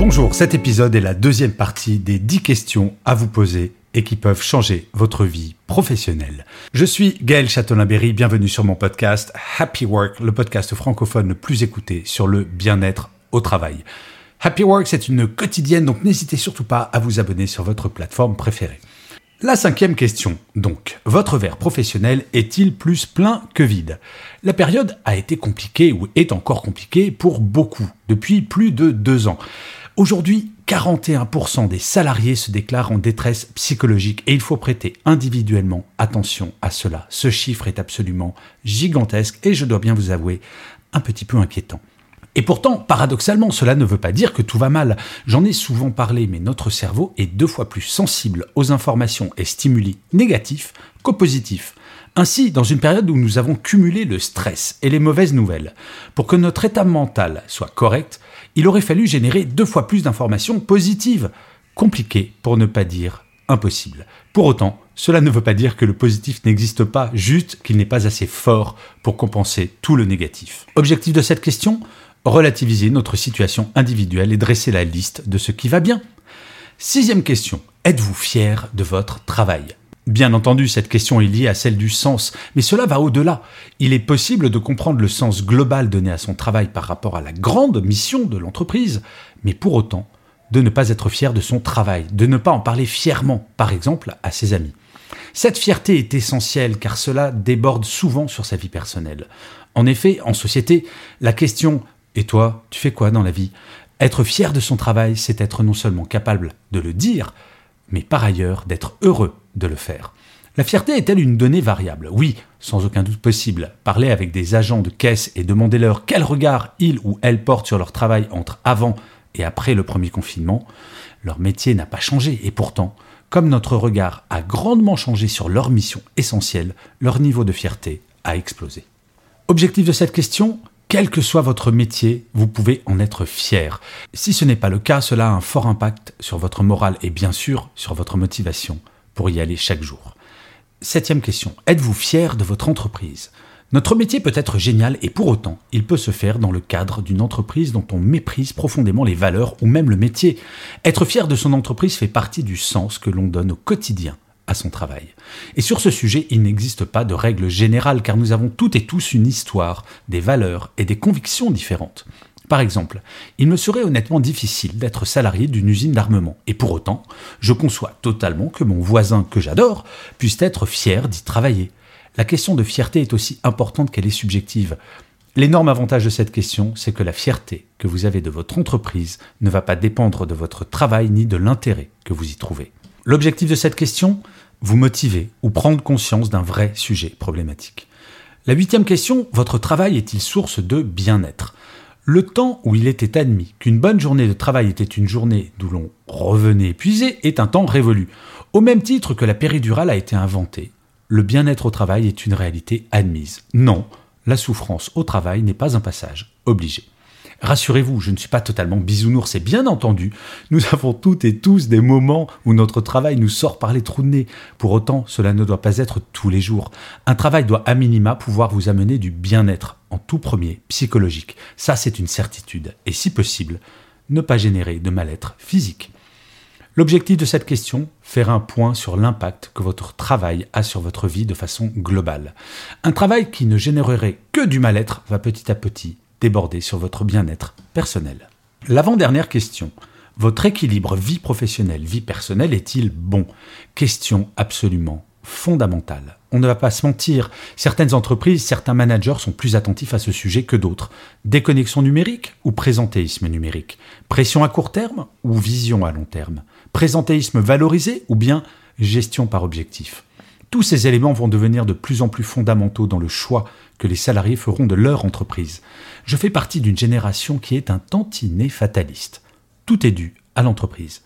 Bonjour, cet épisode est la deuxième partie des 10 questions à vous poser et qui peuvent changer votre vie professionnelle. Je suis Gaël Châtelain-Berry, bienvenue sur mon podcast Happy Work, le podcast francophone le plus écouté sur le bien-être au travail. Happy Work, c'est une quotidienne, donc n'hésitez surtout pas à vous abonner sur votre plateforme préférée. La cinquième question, donc, votre verre professionnel est-il plus plein que vide? La période a été compliquée ou est encore compliquée pour beaucoup depuis plus de deux ans. Aujourd'hui, 41% des salariés se déclarent en détresse psychologique et il faut prêter individuellement attention à cela. Ce chiffre est absolument gigantesque et je dois bien vous avouer un petit peu inquiétant. Et pourtant, paradoxalement, cela ne veut pas dire que tout va mal. J'en ai souvent parlé, mais notre cerveau est deux fois plus sensible aux informations et stimuli négatifs qu'aux positifs. Ainsi, dans une période où nous avons cumulé le stress et les mauvaises nouvelles, pour que notre état mental soit correct, il aurait fallu générer deux fois plus d'informations positives. Compliqué, pour ne pas dire impossible. Pour autant, cela ne veut pas dire que le positif n'existe pas, juste qu'il n'est pas assez fort pour compenser tout le négatif. Objectif de cette question Relativiser notre situation individuelle et dresser la liste de ce qui va bien. Sixième question. Êtes-vous fier de votre travail? Bien entendu, cette question est liée à celle du sens, mais cela va au-delà. Il est possible de comprendre le sens global donné à son travail par rapport à la grande mission de l'entreprise, mais pour autant, de ne pas être fier de son travail, de ne pas en parler fièrement, par exemple, à ses amis. Cette fierté est essentielle car cela déborde souvent sur sa vie personnelle. En effet, en société, la question Et toi, tu fais quoi dans la vie? Être fier de son travail, c'est être non seulement capable de le dire, mais par ailleurs d'être heureux de le faire. La fierté est-elle une donnée variable? Oui, sans aucun doute possible. Parler avec des agents de caisse et demander leur quel regard ils ou elles portent sur leur travail entre avant et après le premier confinement, leur métier n'a pas changé et pourtant, comme notre regard a grandement changé sur leur mission essentielle, leur niveau de fierté a explosé. Objectif de cette question quel que soit votre métier, vous pouvez en être fier. Si ce n'est pas le cas, cela a un fort impact sur votre morale et bien sûr sur votre motivation pour y aller chaque jour. Septième question. Êtes-vous fier de votre entreprise? Notre métier peut être génial et pour autant, il peut se faire dans le cadre d'une entreprise dont on méprise profondément les valeurs ou même le métier. Être fier de son entreprise fait partie du sens que l'on donne au quotidien à son travail. Et sur ce sujet, il n'existe pas de règle générale car nous avons toutes et tous une histoire, des valeurs et des convictions différentes. Par exemple, il me serait honnêtement difficile d'être salarié d'une usine d'armement, et pour autant, je conçois totalement que mon voisin que j'adore puisse être fier d'y travailler. La question de fierté est aussi importante qu'elle est subjective. L'énorme avantage de cette question, c'est que la fierté que vous avez de votre entreprise ne va pas dépendre de votre travail ni de l'intérêt que vous y trouvez. L'objectif de cette question Vous motiver ou prendre conscience d'un vrai sujet problématique. La huitième question, votre travail est-il source de bien-être? Le temps où il était admis qu'une bonne journée de travail était une journée d'où l'on revenait épuisé est un temps révolu. Au même titre que la péridurale a été inventée, le bien-être au travail est une réalité admise. Non, la souffrance au travail n'est pas un passage obligé. Rassurez-vous, je ne suis pas totalement bisounours, c'est bien entendu. Nous avons toutes et tous des moments où notre travail nous sort par les trous de nez. Pour autant, cela ne doit pas être tous les jours. Un travail doit à minima pouvoir vous amener du bien-être, en tout premier, psychologique. Ça, c'est une certitude. Et si possible, ne pas générer de mal-être physique. L'objectif de cette question, faire un point sur l'impact que votre travail a sur votre vie de façon globale. Un travail qui ne générerait que du mal-être va petit à petit déborder sur votre bien-être personnel. L'avant-dernière question. Votre équilibre vie professionnelle-vie personnelle est-il bon? Question absolument fondamentale. On ne va pas se mentir, certaines entreprises, certains managers sont plus attentifs à ce sujet que d'autres. Déconnexion numérique ou présentéisme numérique? Pression à court terme ou vision à long terme? Présentéisme valorisé ou bien gestion par objectif? Tous ces éléments vont devenir de plus en plus fondamentaux dans le choix que les salariés feront de leur entreprise. Je fais partie d'une génération qui est un tantinet fataliste. Tout est dû à l'entreprise.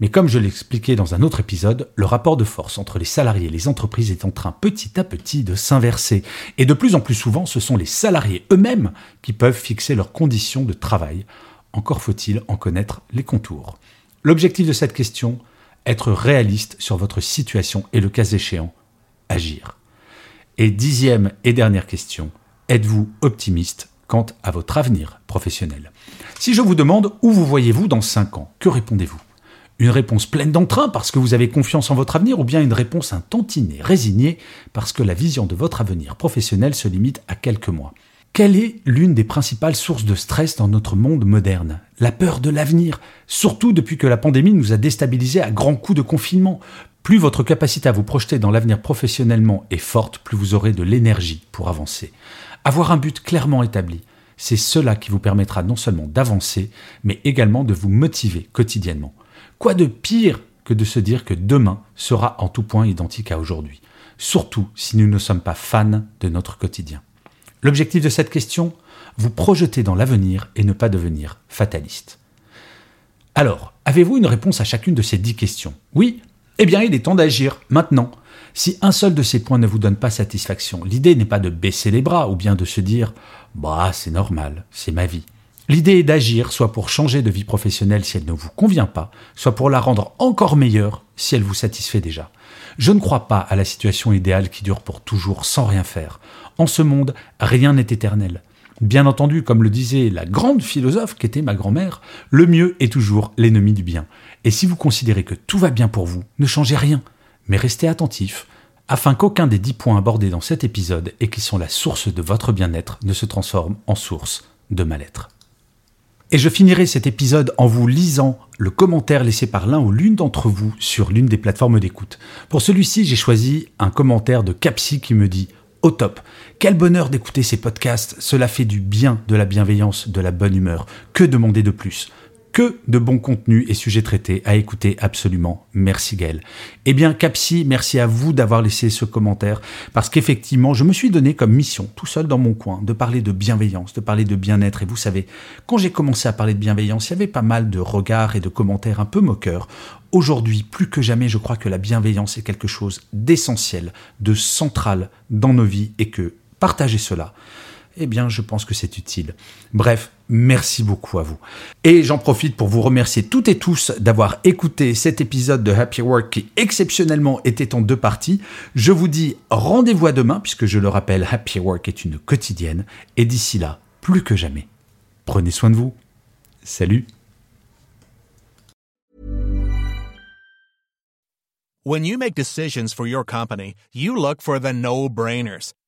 Mais comme je l'expliquais dans un autre épisode, le rapport de force entre les salariés et les entreprises est en train petit à petit de s'inverser. Et de plus en plus souvent, ce sont les salariés eux-mêmes qui peuvent fixer leurs conditions de travail. Encore faut-il en connaître les contours. L'objectif de cette question, être réaliste sur votre situation et le cas échéant, agir. Et dixième et dernière question, êtes-vous optimiste quant à votre avenir professionnel? Si je vous demande où vous voyez-vous dans 5 ans, que répondez-vous? Une réponse pleine d'entrain parce que vous avez confiance en votre avenir ou bien une réponse un tantinet résignée parce que la vision de votre avenir professionnel se limite à quelques mois? Quelle est l'une des principales sources de stress dans notre monde moderne? La peur de l'avenir, surtout depuis que la pandémie nous a déstabilisés à grands coups de confinement. Plus votre capacité à vous projeter dans l'avenir professionnellement est forte, plus vous aurez de l'énergie pour avancer. Avoir un but clairement établi, c'est cela qui vous permettra non seulement d'avancer, mais également de vous motiver quotidiennement. Quoi de pire que de se dire que demain sera en tout point identique à aujourd'hui, surtout si nous ne sommes pas fans de notre quotidien. L'objectif de cette question Vous projeter dans l'avenir et ne pas devenir fataliste. Alors, avez-vous une réponse à chacune de ces dix questions? Oui eh bien, il est temps d'agir, maintenant. Si un seul de ces points ne vous donne pas satisfaction, l'idée n'est pas de baisser les bras ou bien de se dire Bah, c'est normal, c'est ma vie. L'idée est d'agir soit pour changer de vie professionnelle si elle ne vous convient pas, soit pour la rendre encore meilleure si elle vous satisfait déjà. Je ne crois pas à la situation idéale qui dure pour toujours sans rien faire. En ce monde, rien n'est éternel. Bien entendu, comme le disait la grande philosophe qu'était ma grand-mère, le mieux est toujours l'ennemi du bien. Et si vous considérez que tout va bien pour vous, ne changez rien, mais restez attentif, afin qu'aucun des dix points abordés dans cet épisode et qui sont la source de votre bien-être ne se transforme en source de mal-être. Et je finirai cet épisode en vous lisant le commentaire laissé par l'un ou l'une d'entre vous sur l'une des plateformes d'écoute. Pour celui-ci, j'ai choisi un commentaire de Capsi qui me dit au top. Quel bonheur d'écouter ces podcasts, cela fait du bien, de la bienveillance, de la bonne humeur. Que demander de plus? Que de bons contenus et sujets traités à écouter absolument. Merci Gaël. Eh bien Capsi, merci à vous d'avoir laissé ce commentaire parce qu'effectivement, je me suis donné comme mission, tout seul dans mon coin, de parler de bienveillance, de parler de bien-être. Et vous savez, quand j'ai commencé à parler de bienveillance, il y avait pas mal de regards et de commentaires un peu moqueurs. Aujourd'hui, plus que jamais, je crois que la bienveillance est quelque chose d'essentiel, de central dans nos vies et que partager cela, eh bien, je pense que c'est utile. Bref, merci beaucoup à vous. Et j'en profite pour vous remercier toutes et tous d'avoir écouté cet épisode de Happy Work qui exceptionnellement était en deux parties. Je vous dis rendez-vous à demain, puisque je le rappelle, Happy Work est une quotidienne. Et d'ici là, plus que jamais, prenez soin de vous. Salut When you make decisions for your company, you look for the no-brainers.